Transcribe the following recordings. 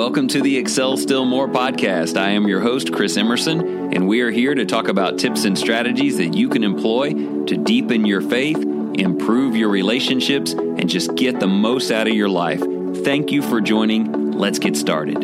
welcome to the Excel Still More podcast. I am your host, Chris Emerson, and we are here to talk about tips and strategies that you can employ to deepen your faith, improve your relationships, and just get the most out of your life. Thank you for joining. Let's get started.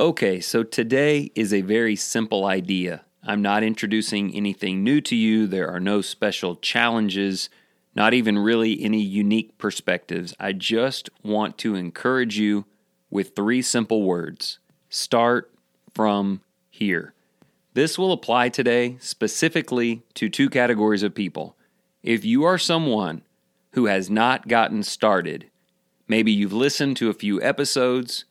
Okay, so today is a very simple idea. I'm not introducing anything new to you, there are no special challenges not even really any unique perspectives. I just want to encourage you with three simple words start from here. This will apply today specifically to two categories of people. If you are someone who has not gotten started, maybe you've listened to a few episodes,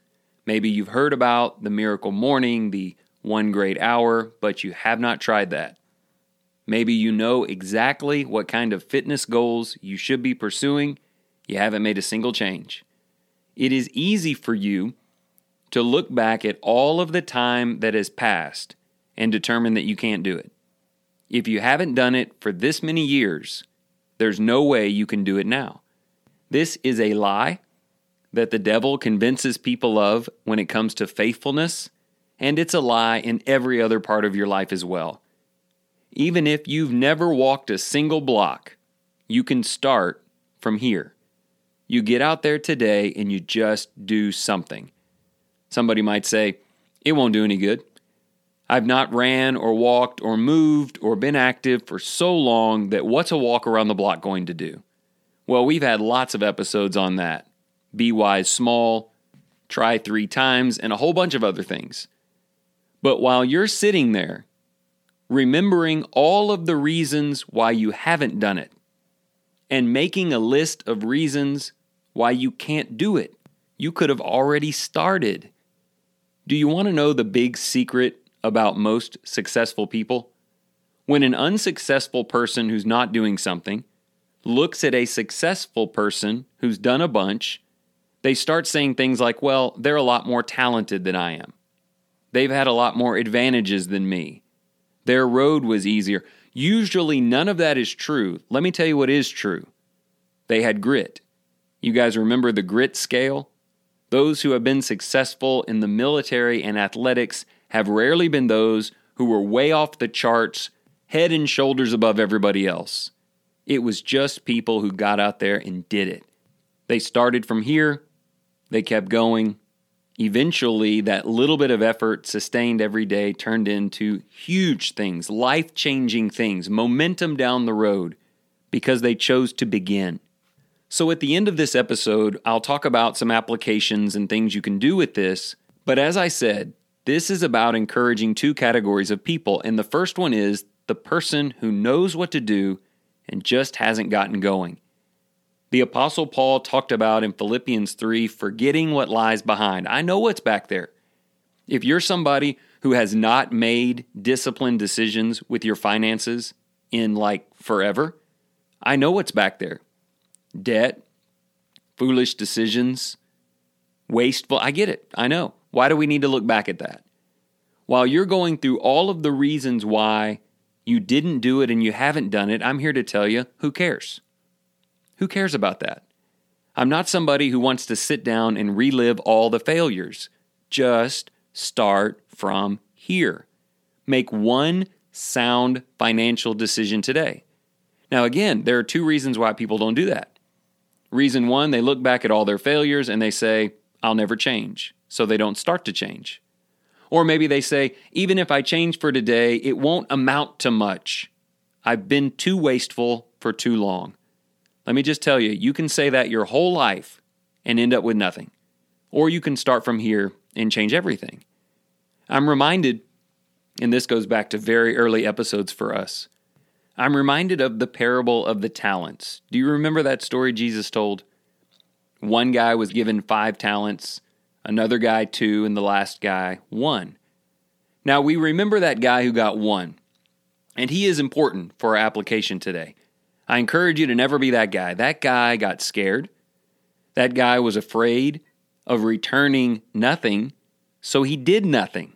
maybe you've heard about the miracle morning, the one great hour, but you have not tried that. Maybe you know exactly what kind of fitness goals you should be pursuing, you haven't made a single change. It is easy for you to look back at all of the time that has passed and determine that you can't do it. If you haven't done it for this many years, there's no way you can do it now. This is a lie that the devil convinces people of when it comes to faithfulness, and it's a lie in every other part of your life as well. Even if you've never walked a single block, you can start from here. You get out there today and you just do something. Somebody might say, it won't do any good. I've not ran or walked or moved or been active for so long that what's a walk around the block going to do? Well, we've had lots of episodes on that. Be wise small, try three times, and a whole bunch of other things. But while you're sitting there remembering all of the reasons why you haven't done it, and making a list of reasons why you can't do it. You could have already started. Do you want to know the big secret about most successful people? When an unsuccessful person who's not doing something looks at a successful person who's done a bunch, they start saying things like, well, they're a lot more talented than I am. They've had a lot more advantages than me. Their road was easier. Usually, none of that is true. Let me tell you what is true. They had grit. You guys remember the grit scale? Those who have been successful in the military and athletics have rarely been those who were way off the charts, head and shoulders above everybody else. It was just people who got out there and did it. They started from here, they kept going, Eventually, that little bit of effort sustained every day turned into huge things, life changing things, momentum down the road because they chose to begin. So, at the end of this episode, I'll talk about some applications and things you can do with this. But as I said, this is about encouraging two categories of people. And the first one is the person who knows what to do and just hasn't gotten going. The Apostle Paul talked about in Philippians 3 forgetting what lies behind. I know what's back there. If you're somebody who has not made disciplined decisions with your finances in like forever, I know what's back there debt, foolish decisions, wasteful. I get it. I know. Why do we need to look back at that? While you're going through all of the reasons why you didn't do it and you haven't done it, I'm here to tell you who cares? Who cares about that? I'm not somebody who wants to sit down and relive all the failures. Just start from here. Make one sound financial decision today. Now, again, there are two reasons why people don't do that. Reason one, they look back at all their failures and they say, I'll never change. So they don't start to change. Or maybe they say, even if I change for today, it won't amount to much. I've been too wasteful for too long. Let me just tell you, you can say that your whole life and end up with nothing. Or you can start from here and change everything. I'm reminded, and this goes back to very early episodes for us. I'm reminded of the parable of the talents. Do you remember that story Jesus told? One guy was given five talents, another guy two, and the last guy one. Now we remember that guy who got one, and he is important for our application today. I encourage you to never be that guy. That guy got scared. That guy was afraid of returning nothing, so he did nothing.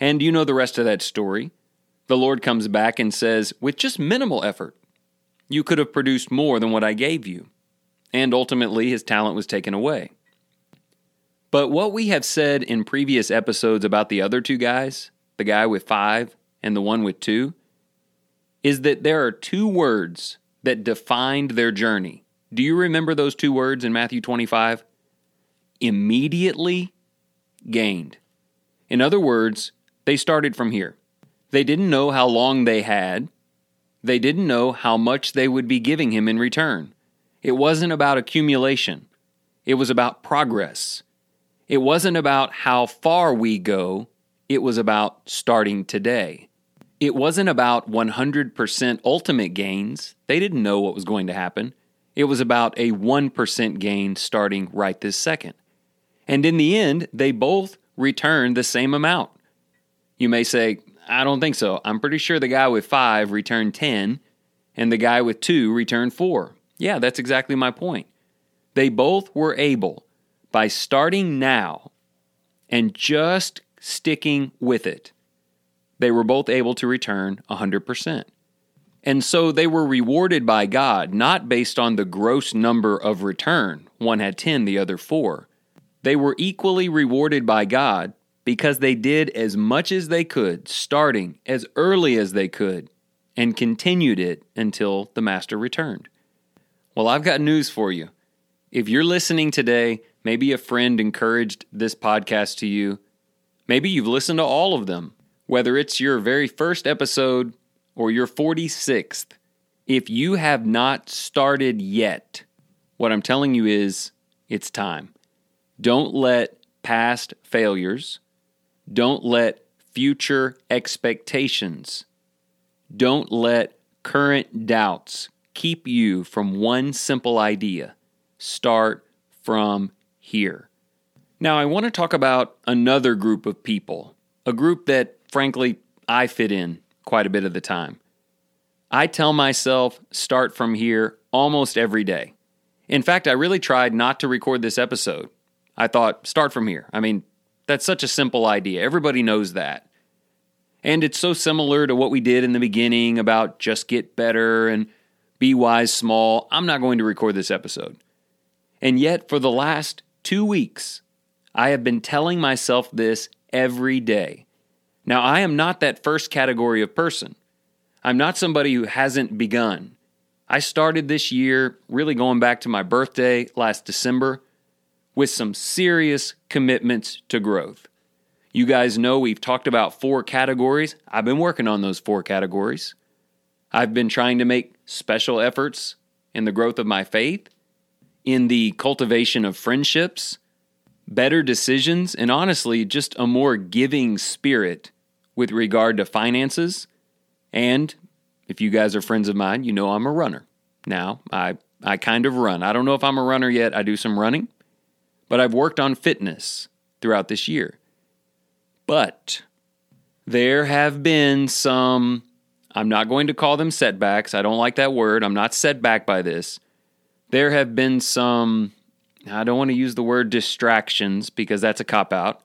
And you know the rest of that story. The Lord comes back and says, with just minimal effort, you could have produced more than what I gave you. and ultimately his talent was taken away. But what we have said in previous episodes about the other two guys, the guy with five and the one with two, is that there are two words that defined their journey. Do you remember those two words in Matthew 25? Immediately gained. In other words, they started from here. They didn't know how long they had. They didn't know how much they would be giving him in return. It wasn't about accumulation, it was about progress. It wasn't about how far we go, it was about starting today. It wasn't about 100% ultimate gains. They didn't know what was going to happen. It was about a 1% gain starting right this second. And in the end, they both returned the same amount. You may say, I don't think so. I'm pretty sure the guy with five returned 10 and the guy with two returned four. Yeah, that's exactly my point. They both were able, by starting now and just sticking with it, they were both able to return 100%. And so they were rewarded by God, not based on the gross number of return. One had 10, the other 4. They were equally rewarded by God because they did as much as they could, starting as early as they could, and continued it until the Master returned. Well, I've got news for you. If you're listening today, maybe a friend encouraged this podcast to you. Maybe you've listened to all of them whether it's your very first episode or your 46th, if you have not started yet, what I'm telling you is it's time. Don't let past failures, don't let future expectations, don't let current doubts keep you from one simple idea. Start from here. Now, I want to talk about another group of people, a group that frankly, I fit in quite a bit of the time. I tell myself, start from here almost every day. In fact, I really tried not to record this episode. I thought, start from here. I mean, that's such a simple idea. Everybody knows that. And it's so similar to what we did in the beginning about just get better and be wise small. I'm not going to record this episode. And yet, for the last two weeks, I have been telling myself this every day. Now, I am not that first category of person. I'm not somebody who hasn't begun. I started this year, really going back to my birthday last December, with some serious commitments to growth. You guys know we've talked about four categories. I've been working on those four categories. I've been trying to make special efforts in the growth of my faith, in the cultivation of friendships, better decisions, and honestly, just a more giving spirit with regard to finances. And if you guys are friends of mine, you know I'm a runner. Now, I, I kind of run. I don't know if I'm a runner yet. I do some running, but I've worked on fitness throughout this year. But there have been some, I'm not going to call them setbacks. I don't like that word. I'm not set back by this. There have been some I don't want to use the word distractions because that's a cop out.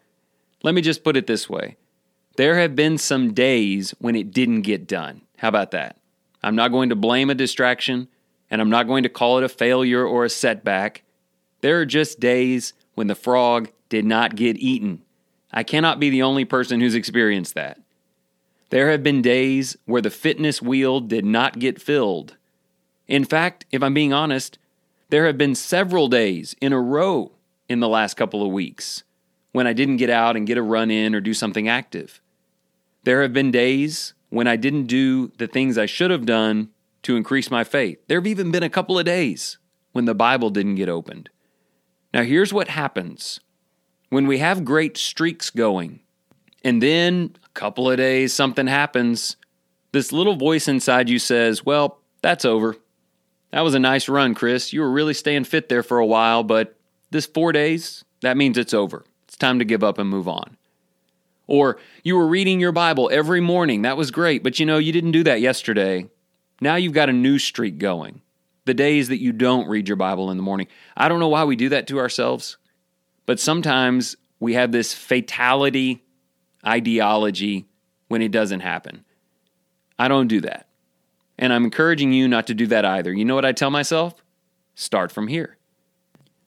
Let me just put it this way there have been some days when it didn't get done. How about that? I'm not going to blame a distraction and I'm not going to call it a failure or a setback. There are just days when the frog did not get eaten. I cannot be the only person who's experienced that. There have been days where the fitness wheel did not get filled. In fact, if I'm being honest, there have been several days in a row in the last couple of weeks when I didn't get out and get a run in or do something active. There have been days when I didn't do the things I should have done to increase my faith. There have even been a couple of days when the Bible didn't get opened. Now, here's what happens when we have great streaks going, and then a couple of days something happens, this little voice inside you says, Well, that's over. That was a nice run, Chris. You were really staying fit there for a while, but this four days, that means it's over. It's time to give up and move on. Or you were reading your Bible every morning. That was great, but you know, you didn't do that yesterday. Now you've got a new streak going. The days that you don't read your Bible in the morning. I don't know why we do that to ourselves, but sometimes we have this fatality ideology when it doesn't happen. I don't do that. And I'm encouraging you not to do that either. You know what I tell myself? Start from here.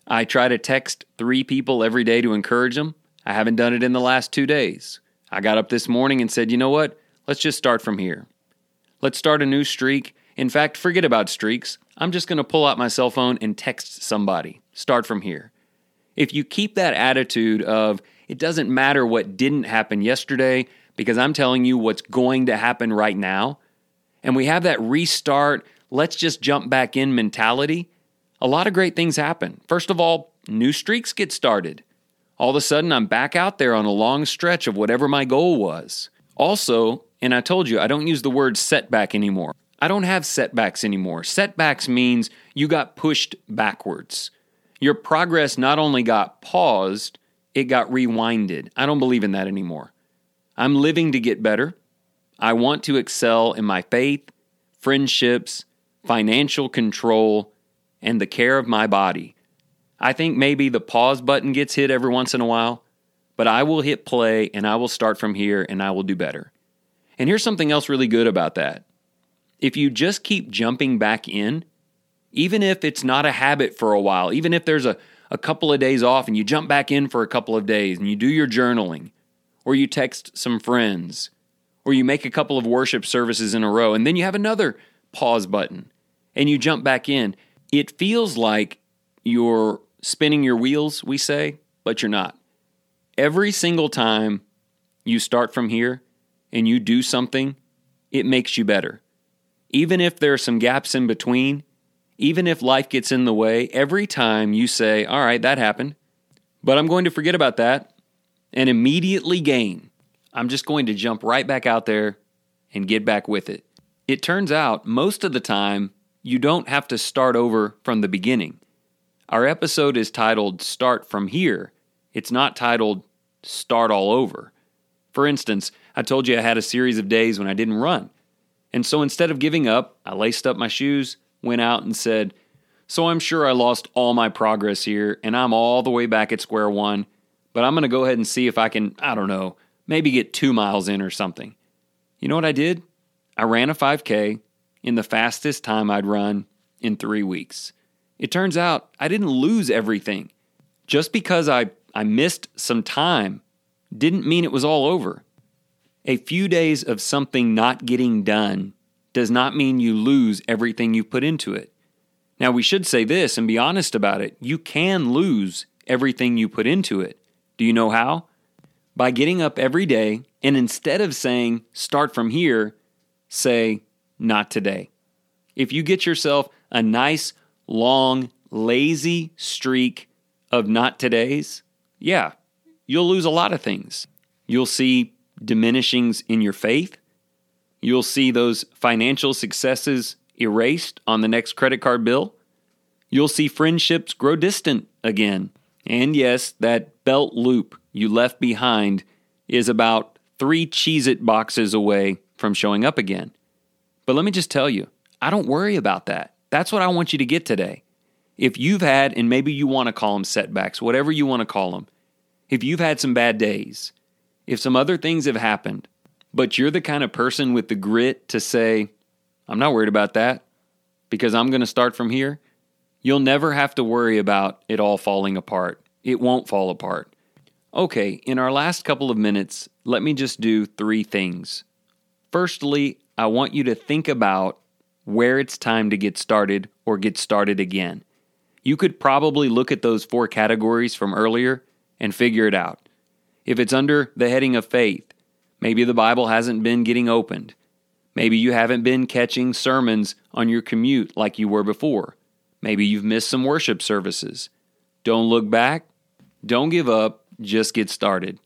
I try to text three people every day to encourage them. I haven't done it in the last two days. I got up this morning and said, you know what? Let's just start from here. Let's start a new streak. In fact, forget about streaks. I'm just going to pull out my cell phone and text somebody. Start from here. If you keep that attitude of, it doesn't matter what didn't happen yesterday, because I'm telling you what's going to happen right now, and we have that restart, let's just jump back in mentality, a lot of great things happen. First of all, new streaks get started. All of a sudden, I'm back out there on a long stretch of whatever my goal was. Also, and I told you, I don't use the word setback anymore. I don't have setbacks anymore. Setbacks means you got pushed backwards. Your progress not only got paused, it got rewinded. I don't believe in that anymore. I'm living to get better. I want to excel in my faith, friendships, financial control, and the care of my body. I think maybe the pause button gets hit every once in a while, but I will hit play and I will start from here and I will do better. And here's something else really good about that. If you just keep jumping back in, even if it's not a habit for a while, even if there's a, a couple of days off and you jump back in for a couple of days and you do your journaling, or you text some friends, or you make a couple of worship services in a row, and then you have another pause button and you jump back in, it feels like you're spinning your wheels, we say, but you're not. Every single time you start from here and you do something, it makes you better. Even if there are some gaps in between, even if life gets in the way, every time you say, All right, that happened, but I'm going to forget about that and immediately gain, I'm just going to jump right back out there and get back with it. It turns out most of the time, you don't have to start over from the beginning. Our episode is titled Start From Here. It's not titled Start All Over. For instance, I told you I had a series of days when I didn't run. And so instead of giving up, I laced up my shoes, went out, and said, So I'm sure I lost all my progress here, and I'm all the way back at square one, but I'm going to go ahead and see if I can, I don't know, maybe get two miles in or something. You know what I did? I ran a 5K in the fastest time I'd run in three weeks. It turns out I didn't lose everything. Just because I, I missed some time didn't mean it was all over. A few days of something not getting done does not mean you lose everything you put into it. Now, we should say this and be honest about it. You can lose everything you put into it. Do you know how? By getting up every day and instead of saying, start from here, say, not today. If you get yourself a nice long, lazy streak of not today's, yeah, you'll lose a lot of things. You'll see diminishings in your faith. You'll see those financial successes erased on the next credit card bill. You'll see friendships grow distant again. And yes, that belt loop you left behind is about three Cheez It boxes away from showing up again. But let me just tell you, I don't worry about that. That's what I want you to get today. If you've had, and maybe you want to call them setbacks, whatever you want to call them, if you've had some bad days, if some other things have happened, but you're the kind of person with the grit to say, I'm not worried about that because I'm going to start from here, you'll never have to worry about it all falling apart. It won't fall apart. Okay, in our last couple of minutes, let me just do three things. Firstly, I want you to think about where it's time to get started or get started again. You could probably look at those four categories from earlier and figure it out. If it's under the heading of faith, maybe the Bible hasn't been getting opened. Maybe you haven't been catching sermons on your commute like you were before. Maybe you've missed some worship services. Don't look back. Don't give up. Just get started.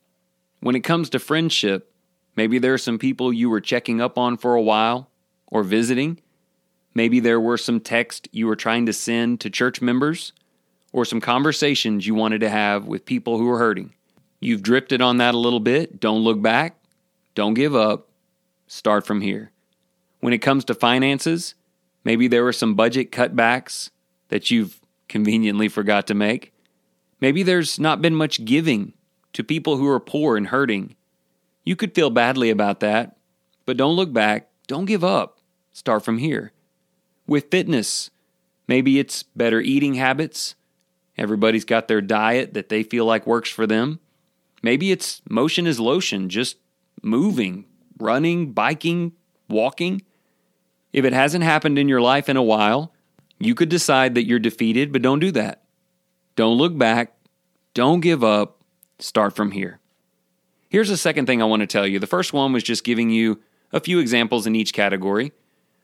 When it comes to friendship, maybe there are some people you were checking up on for a while or visiting Maybe there were some texts you were trying to send to church members or some conversations you wanted to have with people who are hurting. You've drifted on that a little bit. Don't look back. Don't give up. Start from here. When it comes to finances, maybe there were some budget cutbacks that you've conveniently forgot to make. Maybe there's not been much giving to people who are poor and hurting. You could feel badly about that, but don't look back. Don't give up. Start from here with fitness. Maybe it's better eating habits, Everybody's got their diet that they feel like works for them. Maybe it's motion is lotion, just moving, running, biking, walking. If it hasn't happened in your life in a while, you could decide that you're defeated, but don't do that. Don't look back. Don't give up. Start from here. Here's the second thing I want to tell you. The first one was just giving you a few examples in each category.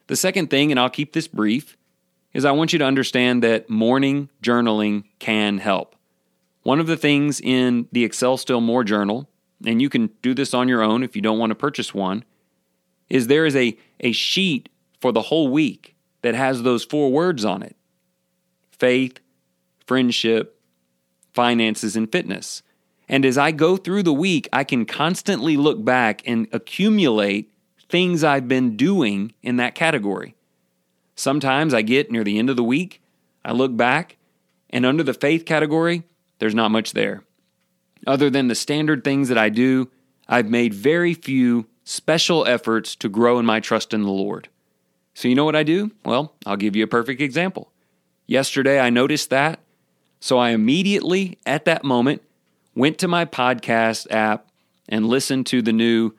The second thing, and I'll keep this brief, is I want you to understand that morning journaling can help. One of the things in the Excel Still More journal, and you can do this on your own if you don't want to purchase one, is there is a, a sheet for the whole week that has those four words on it faith, friendship, finances, and fitness. And as I go through the week, I can constantly look back and accumulate things I've been doing in that category. Sometimes I get near the end of the week, I look back, and under the faith category, there's not much there. Other than the standard things that I do, I've made very few special efforts to grow in my trust in the Lord. So, you know what I do? Well, I'll give you a perfect example. Yesterday, I noticed that. So, I immediately, at that moment, went to my podcast app and listened to the new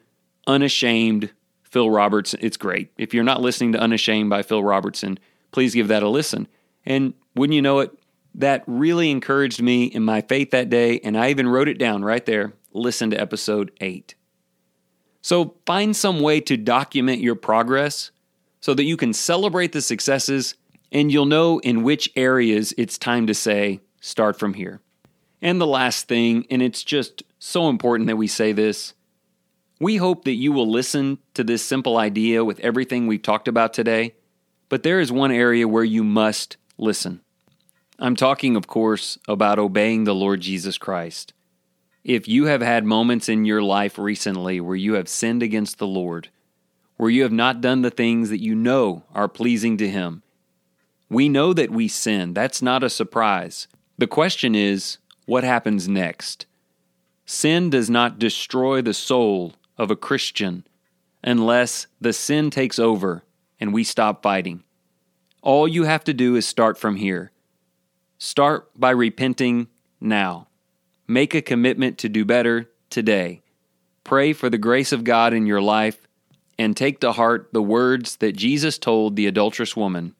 Unashamed Phil Robertson. It's great. If you're not listening to Unashamed by Phil Robertson, please give that a listen. And wouldn't you know it, that really encouraged me in my faith that day. And I even wrote it down right there. Listen to episode eight. So find some way to document your progress so that you can celebrate the successes and you'll know in which areas it's time to say, start from here. And the last thing, and it's just so important that we say this we hope that you will listen to this simple idea with everything we've talked about today, but there is one area where you must listen. I'm talking, of course, about obeying the Lord Jesus Christ. If you have had moments in your life recently where you have sinned against the Lord, where you have not done the things that you know are pleasing to Him, we know that we sin. That's not a surprise. The question is, what happens next? Sin does not destroy the soul of a Christian unless the sin takes over and we stop fighting. All you have to do is start from here. Start by repenting now. Make a commitment to do better today. Pray for the grace of God in your life and take to heart the words that Jesus told the adulterous woman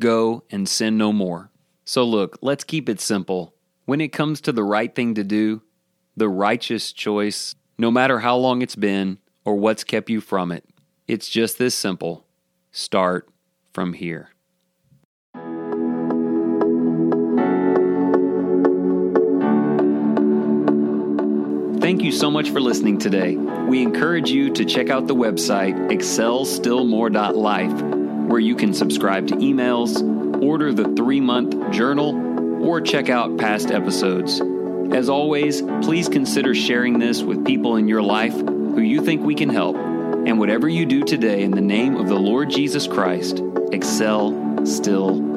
Go and sin no more. So, look, let's keep it simple. When it comes to the right thing to do, the righteous choice, no matter how long it's been or what's kept you from it. It's just this simple start from here. Thank you so much for listening today. We encourage you to check out the website excelstillmore.life, where you can subscribe to emails, order the three month journal, or check out past episodes. As always, please consider sharing this with people in your life who you think we can help. And whatever you do today in the name of the Lord Jesus Christ, excel still.